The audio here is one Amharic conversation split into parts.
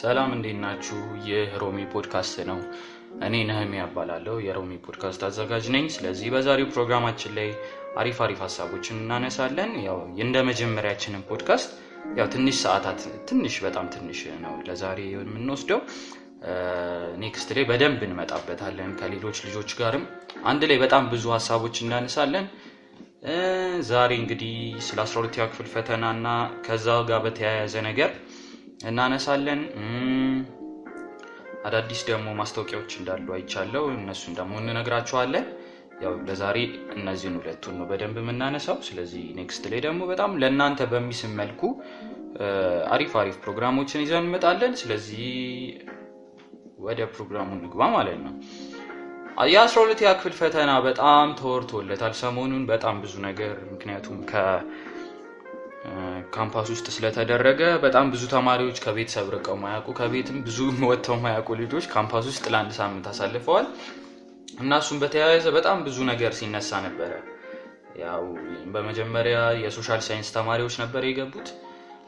ሰላም እንዴት ናችሁ? ይህ ሮሚ ፖድካስት ነው። እኔ ነህሚ ያባላለሁ የሮሚ ፖድካስት አዘጋጅ ነኝ። ስለዚህ በዛሬው ፕሮግራማችን ላይ አሪፍ አሪፍ ሀሳቦችን እናነሳለን። ያው እንደ መጀመሪያችንን ፖድካስት ያው ትንሽ ሰዓታት ትንሽ በጣም ትንሽ ነው ለዛሬ የምንወስደው። next ላይ በደንብ እንመጣበታለን። ከሌሎች ልጆች ጋርም አንድ ላይ በጣም ብዙ ሀሳቦች እናነሳለን። ዛሬ እንግዲህ ስለ 12ኛ ክፍል ፈተና እና ከዛ ጋር በተያያዘ ነገር እናነሳለን። አዳዲስ ደግሞ ማስታወቂያዎች እንዳሉ አይቻለው፣ እነሱን ደግሞ እንነግራችኋለን። ያው ለዛሬ እነዚህን ሁለቱን ነው በደንብ የምናነሳው። ስለዚህ next ላይ ደግሞ በጣም ለእናንተ በሚስማማ መልኩ አሪፍ አሪፍ ፕሮግራሞችን ይዘን እንመጣለን። ስለዚህ ወደ ፕሮግራሙ እንግባ ማለት ነው። የአስራ ሁለተኛ ክፍል ፈተና በጣም ተወርቶለታል ሰሞኑን በጣም ብዙ ነገር ምክንያቱም ካምፓስ ውስጥ ስለተደረገ በጣም ብዙ ተማሪዎች ከቤተሰብ ርቀው ማያውቁ ከቤትም ብዙ ወጥተው ማያውቁ ልጆች ካምፓስ ውስጥ ለአንድ ሳምንት አሳልፈዋል እና እሱም በተያያዘ በጣም ብዙ ነገር ሲነሳ ነበረ። ያው በመጀመሪያ የ social science ተማሪዎች ነበር የገቡት።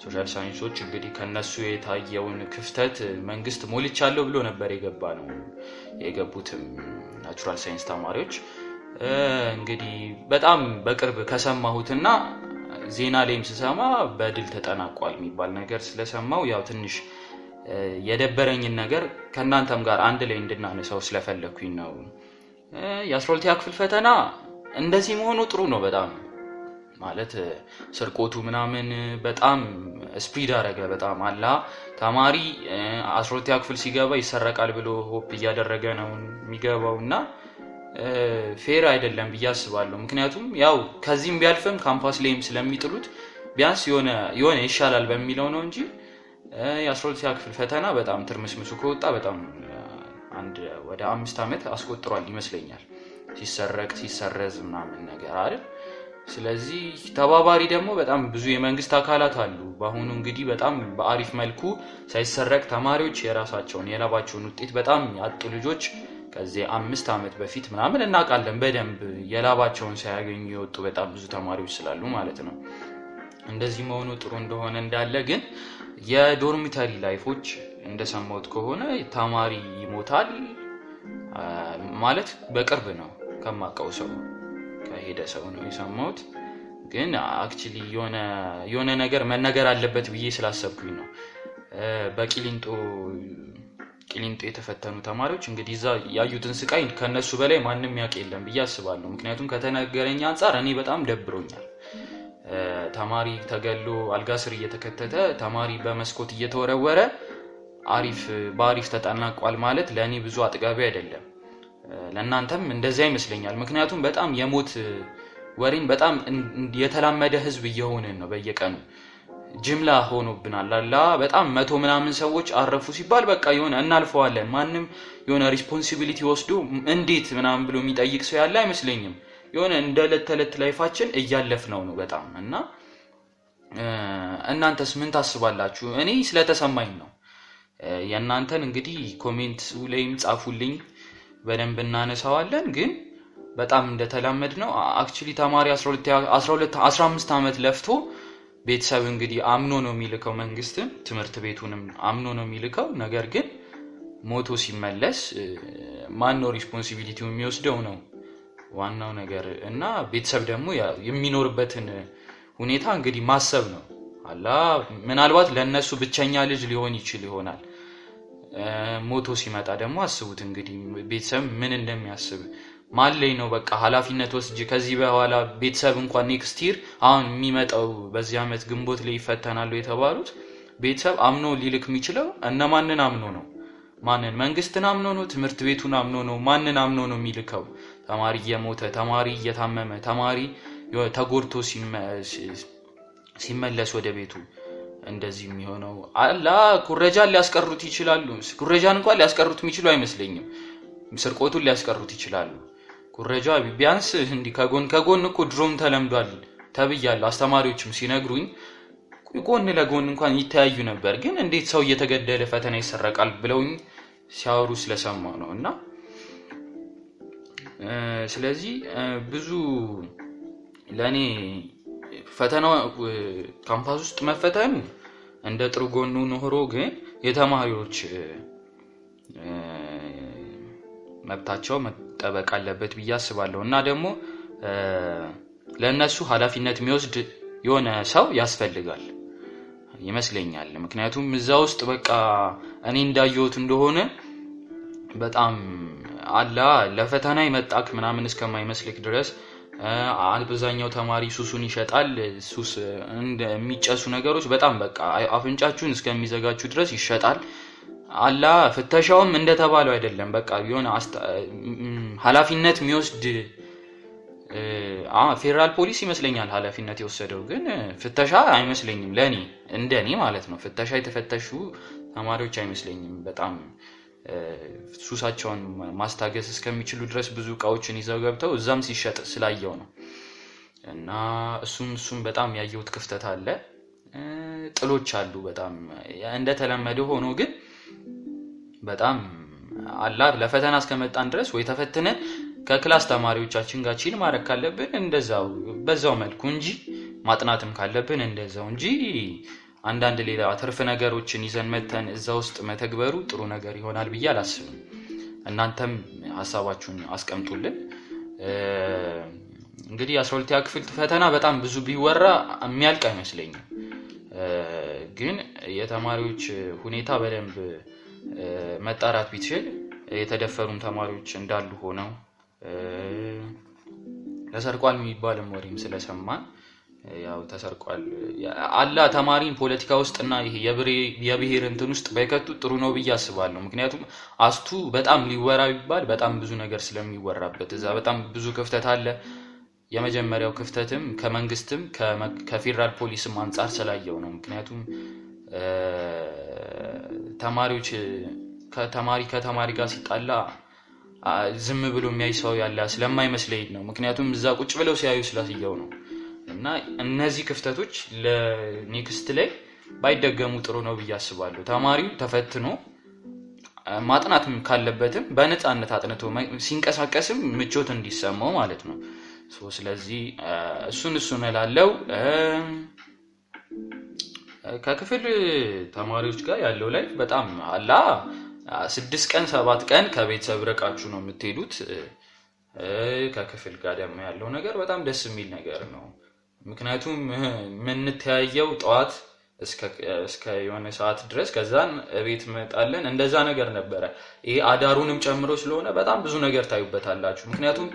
social science ኦች እንግዲህ ከነሱ የታየውን ክፍተት መንግስት ሞልቻለሁ ብሎ ነበር የገባ ነው የገቡትም natural science ተማሪዎች እንግዲህ በጣም በቅርብ ከሰማሁትና ዜና ላይም ስሰማ በድል ተጠናቋል የሚባል ነገር ስለሰማው ያው ትንሽ የደበረኝን ነገር ከእናንተም ጋር አንድ ላይ እንድናነሳው ስለፈለግኩኝ ነው። የአስራ ክፍል ፈተና እንደዚህ መሆኑ ጥሩ ነው በጣም ማለት ስርቆቱ ምናምን በጣም ስፕሪድ አረገ። በጣም አላ ተማሪ አስራ ክፍል ሲገባ ይሰረቃል ብሎ ሆፕ እያደረገ ነው የሚገባው እና fair አይደለም ብዬ አስባለሁ። ምክንያቱም ያው ከዚህም ቢያልፍም ካምፓስ ላይም ስለሚጥሉት ቢያንስ የሆነ ይሻላል በሚለው ነው እንጂ የአስራ ክፍል ፈተና በጣም ትርምስምሱ ከወጣ በጣም አንድ ወደ አምስት ዓመት አስቆጥሯል ይመስለኛል ሲሰረቅ ሲሰረዝ ምናምን ነገር አይደል። ስለዚህ ተባባሪ ደግሞ በጣም ብዙ የመንግስት አካላት አሉ። በአሁኑ እንግዲህ በጣም በአሪፍ መልኩ ሳይሰረቅ ተማሪዎች የራሳቸውን የላባቸውን ውጤት በጣም ያጡ ልጆች ከዚህ አምስት ዓመት በፊት ምናምን እናውቃለን በደንብ የላባቸውን ሳያገኙ የወጡ በጣም ብዙ ተማሪዎች ስላሉ ማለት ነው። እንደዚህ መሆኑ ጥሩ እንደሆነ እንዳለ ግን የ dormitory life ኦች እንደሰማሁት ከሆነ ተማሪ ይሞታል ማለት በቅርብ ነው ከማውቀው ሰው ከሄደ ሰው ነው የሰማሁት። ግን actually የሆነ ነገር መነገር አለበት ብዬ ስላሰብኩኝ ነው። በቂሊንጦ ቂሊንጦ የተፈተኑ ተማሪዎች እንግዲህ እዛ ያዩትን ስቃይ ከነሱ በላይ ማንም ያውቅ የለም ብዬ አስባለሁ። ምክንያቱም ከተነገረኝ አንጻር እኔ በጣም ደብሮኛል። ተማሪ ተገሎ አልጋ ስር እየተከተተ ተማሪ በመስኮት እየተወረወረ አሪፍ በአሪፍ ተጠናቋል ማለት ለእኔ ብዙ አጥጋቢ አይደለም። ለእናንተም እንደዚያ ይመስለኛል። ምክንያቱም በጣም የሞት ወሬን በጣም የተላመደ ህዝብ እየሆንን ነው በየቀኑ ጅምላ ሆኖብናል። አላ በጣም መቶ ምናምን ሰዎች አረፉ ሲባል በቃ የሆነ እናልፈዋለን። ማንም የሆነ responsibility ወስዶ እንዴት ምናምን ብሎ የሚጠይቅ ሰው ያለ አይመስለኝም። የሆነ እንደ ዕለት ተዕለት life ኣችን እያለፍነው ነው በጣም እና እናንተስ ምን ታስባላችሁ? እኔ ስለተሰማኝ ነው። የእናንተን እንግዲህ comment ላይም ጻፉልኝ፣ በደንብ እናነሳዋለን። ግን በጣም እንደተላመድ ነው actually ተማሪ 15 ዓመት ለፍቶ ቤተሰብ እንግዲህ አምኖ ነው የሚልከው መንግስትን ትምህርት ቤቱንም አምኖ ነው የሚልከው። ነገር ግን ሞቶ ሲመለስ ማን ነው responsibility ው የሚወስደው ነው ዋናው ነገር እና ቤተሰብ ደግሞ የሚኖርበትን ሁኔታ እንግዲህ ማሰብ ነው አላ ምናልባት ለእነሱ ብቸኛ ልጅ ሊሆን ይችል ይሆናል። ሞቶ ሲመጣ ደግሞ አስቡት እንግዲህ ቤተሰብ ምን እንደሚያስብ ላይ ነው በቃ ኃላፊነት ወስጄ ከዚህ በኋላ ቤተሰብ እንኳን next year አሁን የሚመጣው በዚህ ዓመት ግንቦት ላይ ይፈተናሉ የተባሉት ቤተሰብ አምኖ ሊልክ የሚችለው እነማንን አምኖ ነው? ማንን? መንግስትን አምኖ ነው? ትምህርት ቤቱን አምኖ ነው? ማንን አምኖ ነው የሚልከው? ተማሪ እየሞተ ተማሪ እየታመመ ተማሪ ተጎድቶ ሲመለስ ወደ ቤቱ እንደዚህ የሚሆነው አላ ኩረጃን ሊያስቀሩት ይችላሉ። ኩረጃን እንኳን ሊያስቀሩት የሚችሉ አይመስለኝም። ስርቆቱን ሊያስቀሩት ይችላሉ። ኩረጃ ቢያንስ እንዲህ ከጎን ከጎን እኮ ድሮም ተለምዷል ተብያለሁ። አስተማሪዎችም ሲነግሩኝ ጎን ለጎን እንኳን ይተያዩ ነበር። ግን እንዴት ሰው እየተገደለ ፈተና ይሰረቃል ብለውኝ ሲያወሩ ስለሰማ ነው እና ስለዚህ ብዙ ለእኔ ፈተናው ካምፓስ ውስጥ መፈተኑ እንደ ጥሩ ጎኑ ኖሮ ግን የተማሪዎች መብታቸው መጠበቅ አለበት ብዬ አስባለሁ እና ደግሞ ለእነሱ ኃላፊነት የሚወስድ የሆነ ሰው ያስፈልጋል ይመስለኛል። ምክንያቱም እዛ ውስጥ በቃ እኔ እንዳየሁት እንደሆነ በጣም አላ ለፈተና ይመጣክ ምናምን እስከማይመስልክ ድረስ አብዛኛው ተማሪ ሱሱን ይሸጣል። ሱስ የሚጨሱ ነገሮች በጣም በቃ አፍንጫችሁን እስከሚዘጋችሁ ድረስ ይሸጣል። አላ ፍተሻውም እንደተባለው አይደለም። በቃ የሆነ ኃላፊነት የሚወስድ ፌዴራል ፖሊስ ይመስለኛል ኃላፊነት የወሰደው ግን ፍተሻ አይመስለኝም። ለእኔ እንደ እኔ ማለት ነው። ፍተሻ የተፈተሹ ተማሪዎች አይመስለኝም። በጣም ሱሳቸውን ማስታገስ እስከሚችሉ ድረስ ብዙ እቃዎችን ይዘው ገብተው እዛም ሲሸጥ ስላየው ነው። እና እሱም እሱም በጣም ያየሁት ክፍተት አለ። ጥሎች አሉ። በጣም እንደተለመደ ሆኖ ግን በጣም አላ ለፈተና እስከመጣን ድረስ ወይ ተፈትነን ከ class ተማሪዎቻችን ጋር chill ማድረግ ካለብን እንደዛው በዛው መልኩ እንጂ ማጥናትም ካለብን እንደዛው እንጂ አንዳንድ ሌላ ትርፍ ነገሮችን ይዘን መተን እዛ ውስጥ መተግበሩ ጥሩ ነገር ይሆናል ብዬ አላስብም። እናንተም ሀሳባችሁን አስቀምጡልን። እንግዲህ አስራ ክፍል ፈተና በጣም ብዙ ቢወራ የሚያልቅ አይመስለኝም። ግን የተማሪዎች ሁኔታ በደንብ መጣራት ቢችል የተደፈሩም ተማሪዎች እንዳሉ ሆነው ተሰርቋል የሚባልም ወሬም ስለሰማን ያው ተሰርቋል አላ ተማሪን ፖለቲካ ውስጥና ይሄ የብሔር እንትን ውስጥ ባይከቱ ጥሩ ነው ብዬ አስባለሁ። ምክንያቱም አስቱ በጣም ሊወራ ቢባል በጣም ብዙ ነገር ስለሚወራበት እዛ በጣም ብዙ ክፍተት አለ። የመጀመሪያው ክፍተትም ከመንግስትም ከፌዴራል ፖሊስም አንጻር ስላየው ነው። ምክንያቱም ተማሪዎች ከተማሪ ከተማሪ ጋር ሲጣላ ዝም ብሎ የሚያይ ሰው ያለ ስለማይመስለኝ ነው። ምክንያቱም እዛ ቁጭ ብለው ሲያዩ ስላስየው ነው። እና እነዚህ ክፍተቶች ለኔክስት ላይ ባይደገሙ ጥሩ ነው ብዬ አስባለሁ። ተማሪው ተፈትኖ ማጥናት ካለበትም በነፃነት አጥንቶ ሲንቀሳቀስም ምቾት እንዲሰማው ማለት ነው። ስለዚህ እሱን እሱን እላለው። ከክፍል ተማሪዎች ጋር ያለው ላይ በጣም አላ ስድስት ቀን ሰባት ቀን ከቤተሰብ ርቃችሁ ነው የምትሄዱት። ከክፍል ጋር ደግሞ ያለው ነገር በጣም ደስ የሚል ነገር ነው። ምክንያቱም የምንተያየው ጠዋት እስከ የሆነ ሰዓት ድረስ ከዛን ቤት መጣለን እንደዛ ነገር ነበረ። ይሄ አዳሩንም ጨምሮ ስለሆነ በጣም ብዙ ነገር ታዩበታላችሁ። ምክንያቱም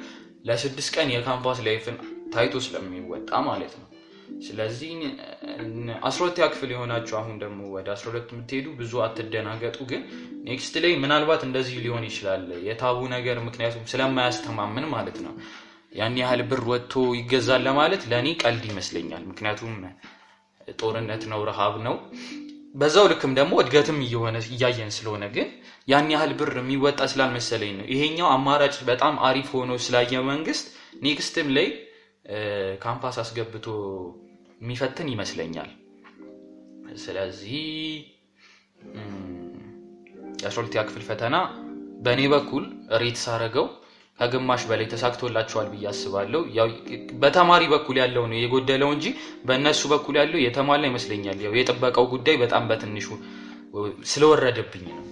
ለስድስት ቀን የ campus life ን ታይቶ ስለሚወጣ ማለት ነው። ስለዚህ አስራ ሁለተኛ ክፍል የሆናችሁ አሁን ደግሞ ወደ አስራ ሁለት የምትሄዱ ብዙ አትደናገጡ። ግን next ላይ ምናልባት እንደዚህ ሊሆን ይችላል የ tab ኡ ነገር ምክንያቱም ስለማያስተማምን ማለት ነው። ያን ያህል ብር ወጥቶ ይገዛል ለማለት ለእኔ ቀልድ ይመስለኛል። ምክንያቱም ጦርነት ነው፣ ረሃብ ነው። በዛው ልክም ደግሞ እድገትም እየሆነ እያየን ስለሆነ ግን ያን ያህል ብር የሚወጣ ስላልመሰለኝ ነው። ይሄኛው አማራጭ በጣም አሪፍ ሆኖ ስላየ መንግስት next ም ላይ ካምፓስ አስገብቶ የሚፈትን ይመስለኛል። ስለዚህ የአስራ ክፍል ፈተና በእኔ በኩል rate ሳረገው ከግማሽ በላይ ተሳክቶላቸዋል ብዬ አስባለሁ። በተማሪ በኩል ያለው ነው የጎደለው እንጂ በእነሱ በኩል ያለው የተሟላ ይመስለኛል። ያው የጥበቃው ጉዳይ በጣም በትንሹ ስለወረደብኝ ነው።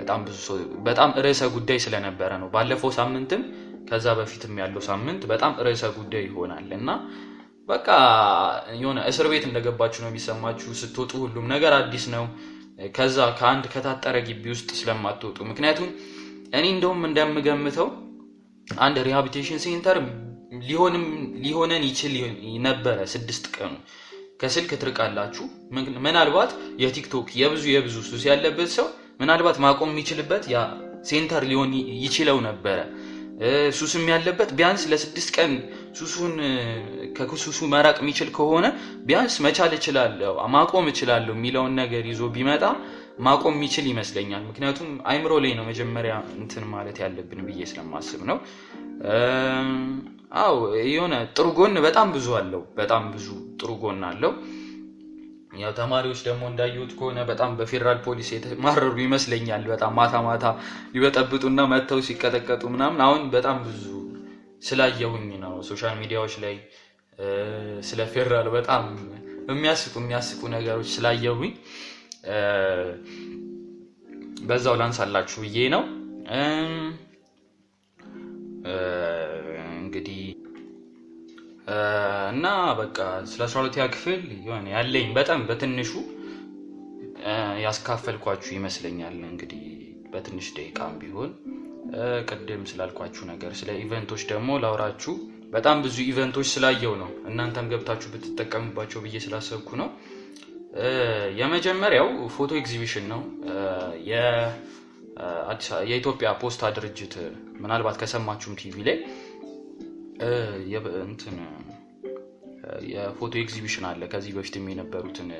በጣም ብዙ ሰው በጣም ርዕሰ ጉዳይ ስለነበረ ነው። ባለፈው ሳምንትም ከዛ በፊትም ያለው ሳምንት በጣም ርዕሰ ጉዳይ ይሆናል እና በቃ የሆነ እስር ቤት እንደገባችሁ ነው የሚሰማችሁ። ስትወጡ ሁሉም ነገር አዲስ ነው። ከዛ ከአንድ ከታጠረ ግቢ ውስጥ ስለማትወጡ ምክንያቱም እኔ እንደውም እንደምገምተው አንድ rehabilitation center ሊሆንም ሊሆነን ይችል ነበረ። ስድስት ቀኑ ከስልክ ትርቃላችሁ። ምናልባት የቲክቶክ የብዙ የብዙ ሱስ ያለበት ሰው ምናልባት ማቆም የሚችልበት ያ center ሊሆን ይችለው ነበረ። ሱስም ያለበት ቢያንስ ለስድስት ቀን ሱሱን ከሱሱ መራቅ የሚችል ከሆነ ቢያንስ መቻል እችላለሁ ማቆም እችላለሁ የሚለውን ነገር ይዞ ቢመጣ ማቆም የሚችል ይመስለኛል። ምክንያቱም አይምሮ ላይ ነው መጀመሪያ እንትን ማለት ያለብን ብዬ ስለማስብ ነው። አው የሆነ ጥሩ ጎን በጣም ብዙ አለው። በጣም ብዙ ጥሩ ጎን አለው። ያው ተማሪዎች ደግሞ እንዳየሁት ከሆነ በጣም በፌዴራል ፖሊስ የተማረሩ ይመስለኛል። በጣም ማታ ማታ ሊበጠብጡና መጥተው ሲቀጠቀጡ ምናምን አሁን በጣም ብዙ ስላየሁኝ ነው social media ዎች ላይ ስለ ፌዴራል በጣም የሚያስቁ የሚያስቁ ነገሮች ስላየሁኝ በዛው ላንሳላችሁ ብዬ ነው። እንግዲህ እና በቃ ስለ አስራ ሁለተኛ ክፍል የሆነ ያለኝ በጣም በትንሹ ያስካፈልኳችሁ ይመስለኛል። እንግዲህ በትንሽ ደቂቃም ቢሆን ቅድም ስላልኳችሁ ነገር ስለ event ኦች ደግሞ ላውራችሁ። በጣም ብዙ event ኦች ስላየው ነው እናንተም ገብታችሁ ብትጠቀሙባቸው ብዬ ስላሰብኩ ነው። የመጀመሪያው ፎቶ ኤግዚቢሽን ነው። የኢትዮጵያ ፖስታ ድርጅት ምናልባት ከሰማችሁም ቲቪ ላይ እንትን የፎቶ ኤግዚቢሽን አለ። ከዚህ በፊትም የነበሩትን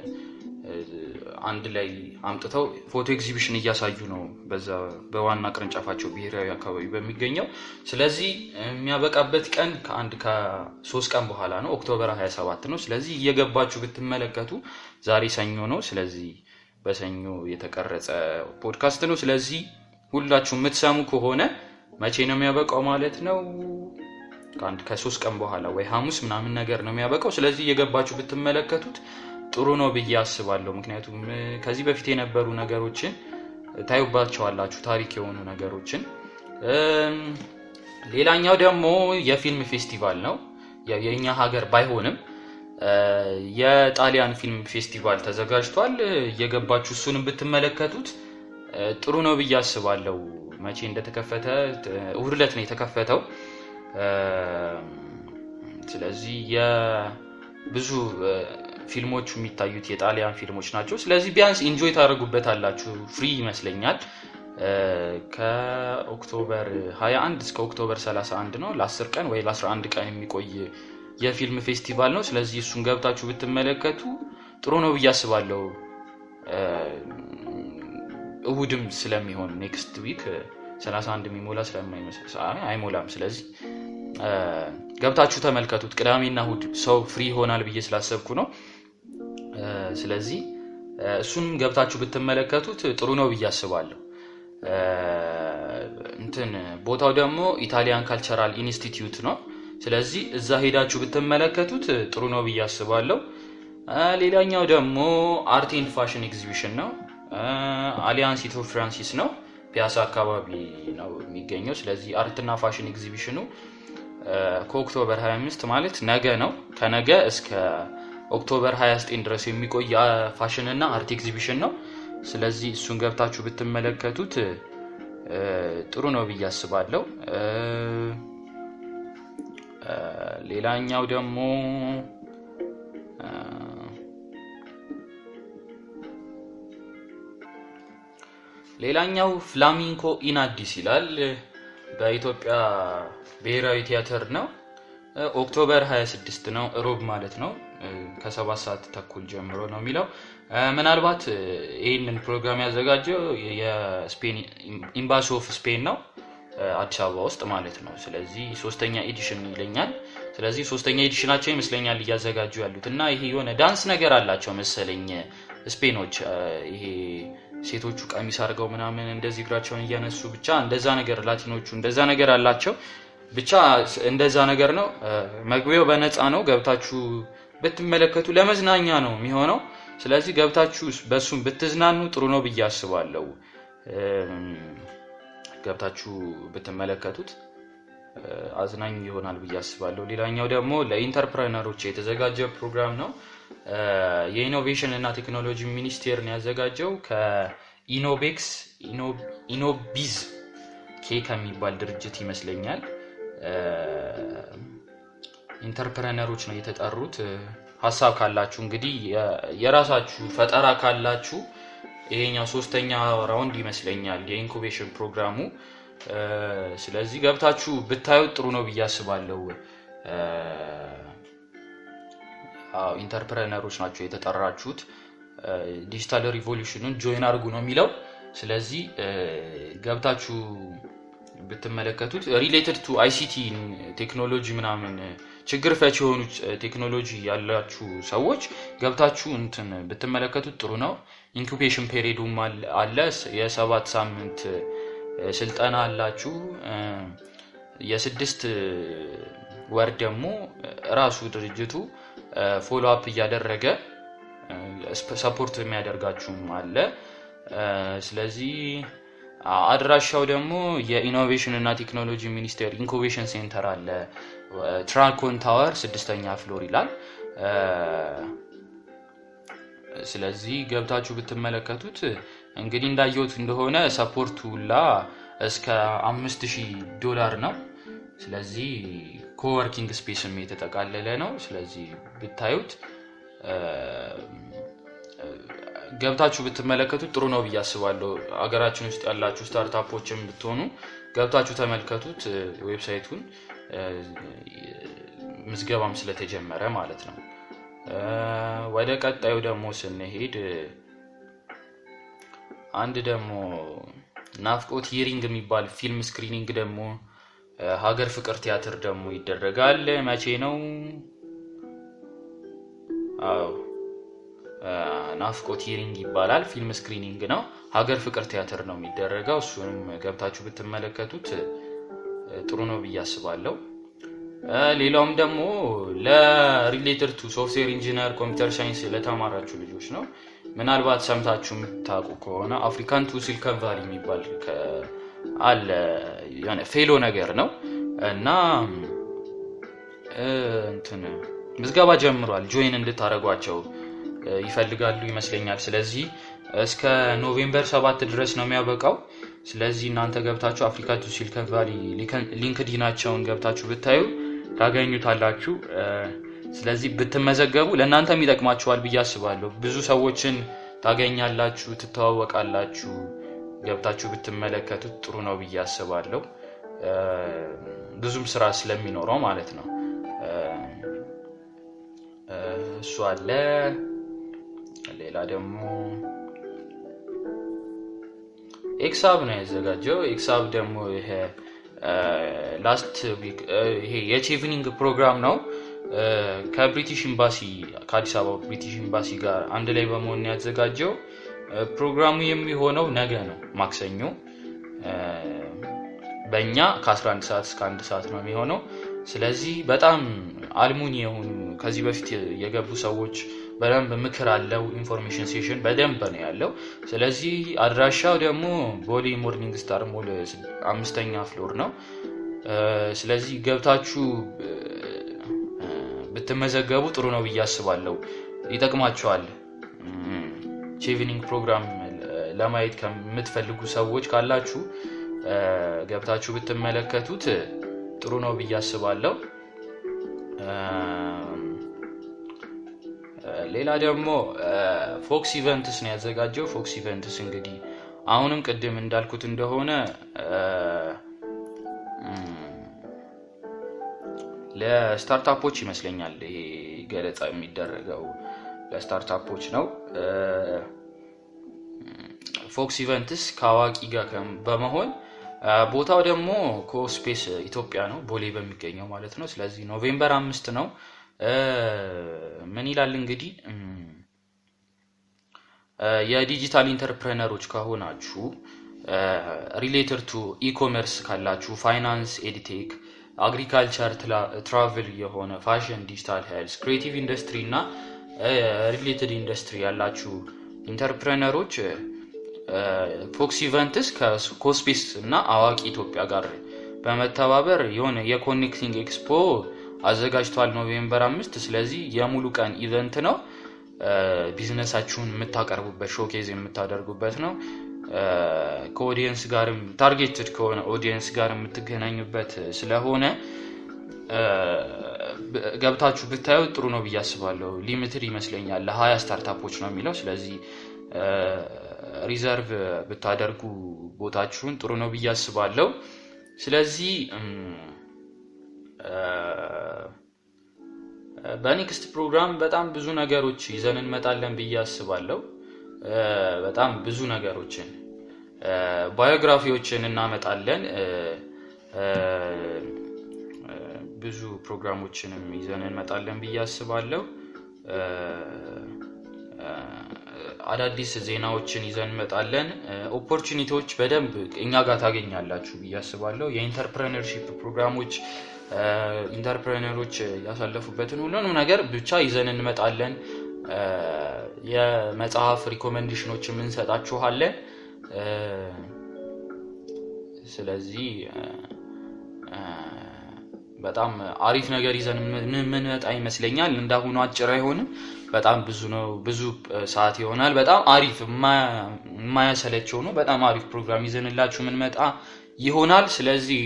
አንድ ላይ አምጥተው ፎቶ ኤግዚቢሽን እያሳዩ ነው፣ በዛ በዋና ቅርንጫፋቸው ብሔራዊ አካባቢ በሚገኘው። ስለዚህ የሚያበቃበት ቀን ከአንድ ከሶስት ቀን በኋላ ነው፣ October 27 ነው። ስለዚህ እየገባችሁ ብትመለከቱ ዛሬ ሰኞ ነው። ስለዚህ በሰኞ የተቀረጸ ፖድካስት ነው። ስለዚህ ሁላችሁ የምትሰሙ ከሆነ መቼ ነው የሚያበቃው ማለት ነው? ከአንድ ከሶስት ቀን በኋላ ወይ ሐሙስ ምናምን ነገር ነው የሚያበቃው። ስለዚህ እየገባችሁ ብትመለከቱት ጥሩ ነው ብዬ አስባለሁ። ምክንያቱም ከዚህ በፊት የነበሩ ነገሮችን ታዩባቸዋላችሁ፣ ታሪክ የሆኑ ነገሮችን። ሌላኛው ደግሞ የፊልም ፌስቲቫል ነው። የእኛ ሀገር ባይሆንም የጣሊያን ፊልም ፌስቲቫል ተዘጋጅቷል። እየገባችሁ እሱንም ብትመለከቱት ጥሩ ነው ብዬ አስባለሁ። መቼ እንደተከፈተ እሑድ ነው የተከፈተው። ስለዚህ የብዙ ፊልሞቹ የሚታዩት የጣሊያን ፊልሞች ናቸው። ስለዚህ ቢያንስ enjoy ታደርጉበታላችሁ። free ይመስለኛል። ከ October 21 እስከ October 31 ነው። ለ10 ቀን ወይ ለ11 ቀን የሚቆይ የፊልም ፌስቲቫል ነው። ስለዚህ እሱን ገብታችሁ ብትመለከቱ ጥሩ ነው ብዬ አስባለሁ። እሁድም ስለሚሆን next week 31 የሚሞላ ስለማይመስል አይሞላም። ስለዚህ ገብታችሁ ተመልከቱት። ቅዳሜና እሁድ ሰው free ይሆናል ብዬ ስላሰብኩ ነው። ስለዚህ እሱንም ገብታችሁ ብትመለከቱት ጥሩ ነው ብዬ አስባለሁ። እንትን ቦታው ደግሞ Italian Cultural Institute ነው። ስለዚህ እዛ ሄዳችሁ ብትመለከቱት ጥሩ ነው ብዬ አስባለሁ። ሌላኛው ደግሞ art fashion ኤግዚቢሽን ነው። Alliance Éthio-Française ነው። ፒያሳ አካባቢ ነው የሚገኘው። ስለዚህ art ና fashion ኤግዚቢሽኑ ከ October 25 ማለት ነገ ነው። ከነገ እስከ October 29 ድረስ የሚቆይ ፋሽን እና art ኤግዚቢሽን ነው። ስለዚህ እሱን ገብታችሁ ብትመለከቱት ጥሩ ነው ብዬ አስባለሁ። ሌላኛው ደግሞ ሌላኛው Flamenco in Addis ይላል። በኢትዮጵያ ብሔራዊ ቲያትር ነው። October 26 ነው፣ እሮብ ማለት ነው። ከሰባት ሰዓት ተኩል ጀምሮ ነው የሚለው። ምናልባት ይህንን ፕሮግራም ያዘጋጀው የስፔን Embassy of Spain ነው አዲስ አበባ ውስጥ ማለት ነው። ስለዚህ ሶስተኛ edition ይለኛል። ስለዚህ ሶስተኛ edition ኣቸው ይመስለኛል እያዘጋጁ ያሉት እና ይሄ የሆነ ዳንስ ነገር አላቸው መሰለኝ ስፔኖች ይሄ ሴቶቹ ቀሚስ አድርገው ምናምን እንደዚህ እግራቸውን እያነሱ ብቻ እንደዛ ነገር ላቲኖቹ እንደዛ ነገር አላቸው። ብቻ እንደዛ ነገር ነው። መግቢያው በነፃ ነው። ገብታችሁ ብትመለከቱ ለመዝናኛ ነው የሚሆነው። ስለዚህ ገብታችሁ በሱም ብትዝናኑ ጥሩ ነው ብዬ አስባለሁ። ገብታችሁ ብትመለከቱት አዝናኝ ይሆናል ብዬ አስባለሁ። ሌላኛው ደግሞ ለኢንተርፕረነሮች የተዘጋጀ ፕሮግራም ነው። የኢኖቬሽን እና ቴክኖሎጂ ሚኒስቴር ነው ያዘጋጀው ከኢኖቤክስ ኢኖቢዝ ኬ ከሚባል ድርጅት ይመስለኛል። entrepreneur ኦች ነው የተጠሩት። ሀሳብ ካላችሁ እንግዲህ የራሳችሁ ፈጠራ ካላችሁ ይሄኛው ሶስተኛ round ይመስለኛል የ incubation ፕሮግራሙ። ስለዚህ ገብታችሁ ብታዩት ጥሩ ነው ብዬ አስባለሁ። entrepreneur ኦች ናቸው የተጠራችሁት። digital revolution ኡን join አድርጉ ነው የሚለው። ስለዚህ ገብታችሁ ብትመለከቱት related to ICT technology ምናምን ችግር ፈች የሆኑ ቴክኖሎጂ ያላችሁ ሰዎች ገብታችሁ እንትን ብትመለከቱት ጥሩ ነው። incubation period ኡም አለ። የሰባት ሳምንት ስልጠና አላችሁ። የስድስት ወር ደግሞ ራሱ ድርጅቱ follow up እያደረገ support የሚያደርጋችሁም አለ። ስለዚህ አድራሻው ደግሞ የኢኖቬሽን እና ቴክኖሎጂ ሚኒስቴር incubation center አለ። ትራኮን ታወር ስድስተኛ floor ይላል። ስለዚህ ገብታችሁ ብትመለከቱት እንግዲህ እንዳየሁት እንደሆነ support ኡ ሁላ እስከ አምስት ሺህ ዶላር ነው። ስለዚህ coworking space ም የተጠቃለለ ነው። ስለዚህ ብታዩት ገብታችሁ ብትመለከቱት ጥሩ ነው ብዬ አስባለሁ። አገራችን ውስጥ ያላችሁ startup ኦችም ብትሆኑ ገብታችሁ ተመልከቱት website ኡን፣ ምዝገባም ስለተጀመረ ማለት ነው። ወደ ቀጣዩ ደግሞ ስንሄድ አንድ ደግሞ ናፍቆት ሂሪንግ የሚባል film screening ደግሞ ሀገር ፍቅር ቲያትር ደግሞ ይደረጋል። መቼ ነው? አዎ ናፍቆት ሂሪንግ ይባላል። film screening ነው። ሀገር ፍቅር ቲያትር ነው የሚደረገው። እሱንም ገብታችሁ ብትመለከቱት ጥሩ ነው ብዬ አስባለሁ። ሌላውም ደግሞ ለ related to software engineer computer science ለተማራችሁ ልጆች ነው። ምናልባት ሰምታችሁ የምታውቁ ከሆነ African to Silicon Valley የሚባል አለ የሆነ fellow ነገር ነው እና እንትን ምዝገባ ጀምሯል። join እንድታደርጓቸው ይፈልጋሉ ይመስለኛል። ስለዚህ እስከ November ሰባት ድረስ ነው የሚያበቃው። ስለዚህ እናንተ ገብታችሁ Africa to Silicon Valley LinkedIn ኣቸውን ገብታችሁ ብታዩ ታገኙታላችሁ። ስለዚህ ብትመዘገቡ ለእናንተም ይጠቅማችኋል ብዬ አስባለሁ። ብዙ ሰዎችን ታገኛላችሁ፣ ትተዋወቃላችሁ። ገብታችሁ ብትመለከቱት ጥሩ ነው ብዬ አስባለሁ። ብዙም ስራ ስለሚኖረው ማለት ነው። እሱ አለ። ሌላ ደግሞ ኤክሳብ ነው ያዘጋጀው። ኤክሳብ ደግሞ ይሄ last ይሄ የቼቭኒንግ ፕሮግራም ነው ከብሪቲሽ ኤምባሲ ከአዲስ አበባ ብሪቲሽ ኤምባሲ ጋር አንድ ላይ በመሆን ያዘጋጀው። ፕሮግራሙ የሚሆነው ነገ ነው ማክሰኞ፣ በእኛ ከ11 ሰዓት እስከ አንድ ሰዓት ነው የሚሆነው። ስለዚህ በጣም alumni የሆኑ ከዚህ በፊት የገቡ ሰዎች በደንብ ምክር አለው። information session በደንብ ነው ያለው። ስለዚህ አድራሻው ደግሞ ቦሌ ሞርኒንግ ስታር ሞል አምስተኛ floor ነው። ስለዚህ ገብታችሁ ብትመዘገቡ ጥሩ ነው ብዬ አስባለሁ። ይጠቅማችኋል። ቼቪኒንግ ፕሮግራም ለማየት ከምትፈልጉ ሰዎች ካላችሁ ገብታችሁ ብትመለከቱት ጥሩ ነው ብዬ አስባለሁ። ሌላ ደግሞ ፎክስ ኢቨንትስ ነው ያዘጋጀው። ፎክስ ኢቨንትስ እንግዲህ አሁንም ቅድም እንዳልኩት እንደሆነ ለ startup ኦች ይመስለኛል ይሄ ገለጻ የሚደረገው ለ startup ኦች ነው። ፎክስ ኢቨንትስ ከአዋቂ ጋር በመሆን ቦታው ደግሞ ኮስፔስ ኢትዮጵያ ነው፣ ቦሌ በሚገኘው ማለት ነው። ስለዚህ November አምስት ነው። ምን ይላል እንግዲህ የ digital entrepreneur ኦች ከሆናችሁ related to e-commerce ካላችሁ finance፣ edtech፣ agriculture፣ travel የሆነ fashion፣ digital health፣ creative industry እና related industry ያላችሁ entrepreneur ኦች ፎክስ ኢቨንትስ ከኮስፔስ እና አዋቂ ኢትዮጵያ ጋር በመተባበር የሆነ የ connecting expo አዘጋጅቷል November አምስት ስለዚህ የሙሉ ቀን event ነው። ቢዝነሳችሁን የምታቀርቡበት showcase የምታደርጉበት ነው። ከ audience ጋርም targeted ከሆነ audience ጋር የምትገናኙበት ስለሆነ ገብታችሁ ብታዩ ጥሩ ነው ብዬ አስባለሁ። limited ይመስለኛል ለሀያ startup ኦች ነው የሚለው። ስለዚህ reserve ብታደርጉ ቦታችሁን ጥሩ ነው ብዬ አስባለሁ። ስለዚህ በኔክስት ፕሮግራም በጣም ብዙ ነገሮች ይዘን እንመጣለን ብዬ አስባለሁ። በጣም ብዙ ነገሮችን ባዮግራፊዎችን እናመጣለን። ብዙ ፕሮግራሞችንም ይዘን እንመጣለን ብዬ አስባለሁ። አዳዲስ ዜናዎችን ይዘን እንመጣለን። opportunity ዎች በደንብ እኛ ጋር ታገኛላችሁ ብዬ አስባለሁ። የ entrepreneurship ፕሮግራሞች entrepreneur ኦች ያሳለፉበትን ሁሉንም ነገር ብቻ ይዘን እንመጣለን። የመጽሐፍ recommendation ኦች የምንሰጣችኋለን። ስለዚህ በጣም አሪፍ ነገር ይዘን የምንመጣ ይመስለኛል። እንዳሁኑ አጭር አይሆንም። በጣም ብዙ ነው፣ ብዙ ሰዓት ይሆናል። በጣም አሪፍ የማያሰለቸው ነው። በጣም አሪፍ ፕሮግራም ይዘንላችሁ የምንመጣ ይሆናል። ስለዚህ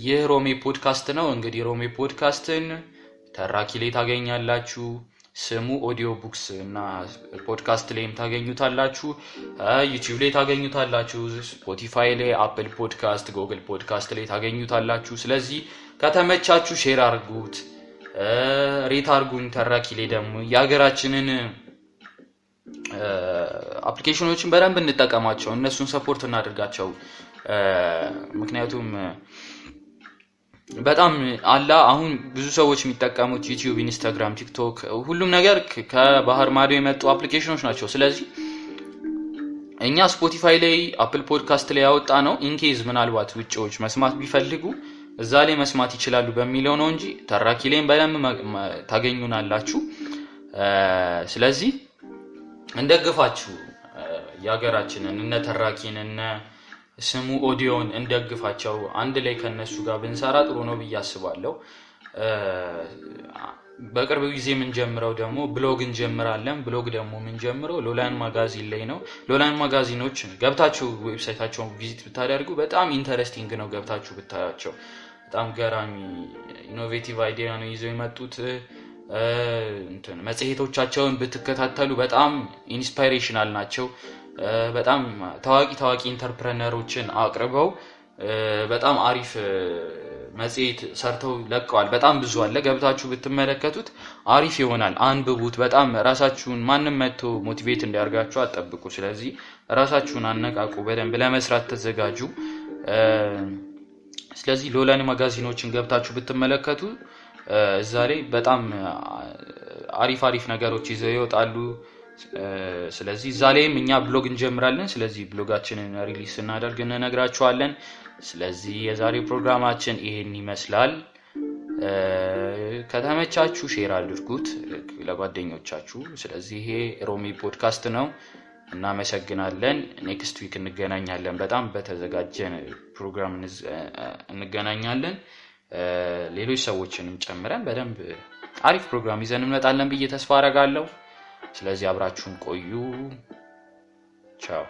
ይህ ሮሜ ፖድካስት ነው። እንግዲህ ሮሜ ፖድካስትን ተራኪ ላይ ታገኛላችሁ። ስሙ audio books እና ፖድካስት ላይም ታገኙታላችሁ። ዩቲዩብ ላይ ታገኙታላችሁ። ስፖቲፋይ ላይ፣ አፕል ፖድካስት፣ ጉግል ፖድካስት ላይ ታገኙታላችሁ። ስለዚህ ከተመቻችሁ share አርጉት፣ rate አርጉን። ተራኪ ላይ ደግሞ የሀገራችንን application ኦችን በደንብ እንጠቀማቸው፣ እነሱን support እናደርጋቸው። ምክንያቱም በጣም አላ አሁን ብዙ ሰዎች የሚጠቀሙት ዩቲዩብ፣ ኢንስታግራም፣ ቲክቶክ ሁሉም ነገር ከባህር ማዶ የመጡ application ኦች ናቸው። ስለዚህ እኛ ስፖቲፋይ ላይ አፕል ፖድካስት ላይ ያወጣነው in case ምናልባት ውጭዎች መስማት ቢፈልጉ እዛ ላይ መስማት ይችላሉ በሚለው ነው እንጂ ተራኪ ላይም በደንብ ታገኙናላችሁ። ስለዚህ እንደግፋችሁ የሀገራችንን እነ ተራኪን እነ ስሙ ኦዲዮን እንደግፋቸው። አንድ ላይ ከነሱ ጋር ብንሰራ ጥሩ ነው ብዬ አስባለሁ። በቅርብ ጊዜ የምንጀምረው ደግሞ ብሎግ እንጀምራለን። ብሎግ ደግሞ የምንጀምረው ሎላን ማጋዚን ላይ ነው። ሎላን ማጋዚኖች ገብታችሁ website ኣቸውን visit ብታደርጉ በጣም interesting ነው። ገብታችሁ ብታያቸው በጣም ገራሚ innovative idea ነው ይዘው የመጡት። መጽሔቶቻቸውን ብትከታተሉ በጣም inspirational ናቸው። በጣም ታዋቂ ታዋቂ entrepreneur ኦችን አቅርበው በጣም አሪፍ መጽሔት ሰርተው ለቀዋል። በጣም ብዙ አለ። ገብታችሁ ብትመለከቱት አሪፍ ይሆናል። አንብቡት። በጣም ራሳችሁን ማንም መጥቶ motivate እንዲያርጋችሁ አትጠብቁ። ስለዚህ ራሳችሁን አነቃቁ። በደንብ ለመስራት ተዘጋጁ። ስለዚህ ሎላን ማጋዚኖችን ገብታችሁ ብትመለከቱ እዛ ላይ በጣም አሪፍ አሪፍ ነገሮች ይዘው ይወጣሉ። ስለዚህ እዛ ላይም እኛ ብሎግ እንጀምራለን። ስለዚህ blog ኣችንን release ስናደርግ እንነግራችኋለን። ስለዚህ የዛሬው ፕሮግራማችን ይሄን ይመስላል። ከተመቻችሁ share አድርጉት ለጓደኞቻችሁ። ስለዚህ ይሄ ሮሚ ፖድካስት ነው። እናመሰግናለን። next week እንገናኛለን። በጣም በተዘጋጀን ፕሮግራም እንገናኛለን። ሌሎች ሰዎችንም ጨምረን በደንብ አሪፍ ፕሮግራም ይዘን እንመጣለን ብዬ ተስፋ አረጋለሁ። ስለዚህ አብራችሁን ቆዩ። ቻው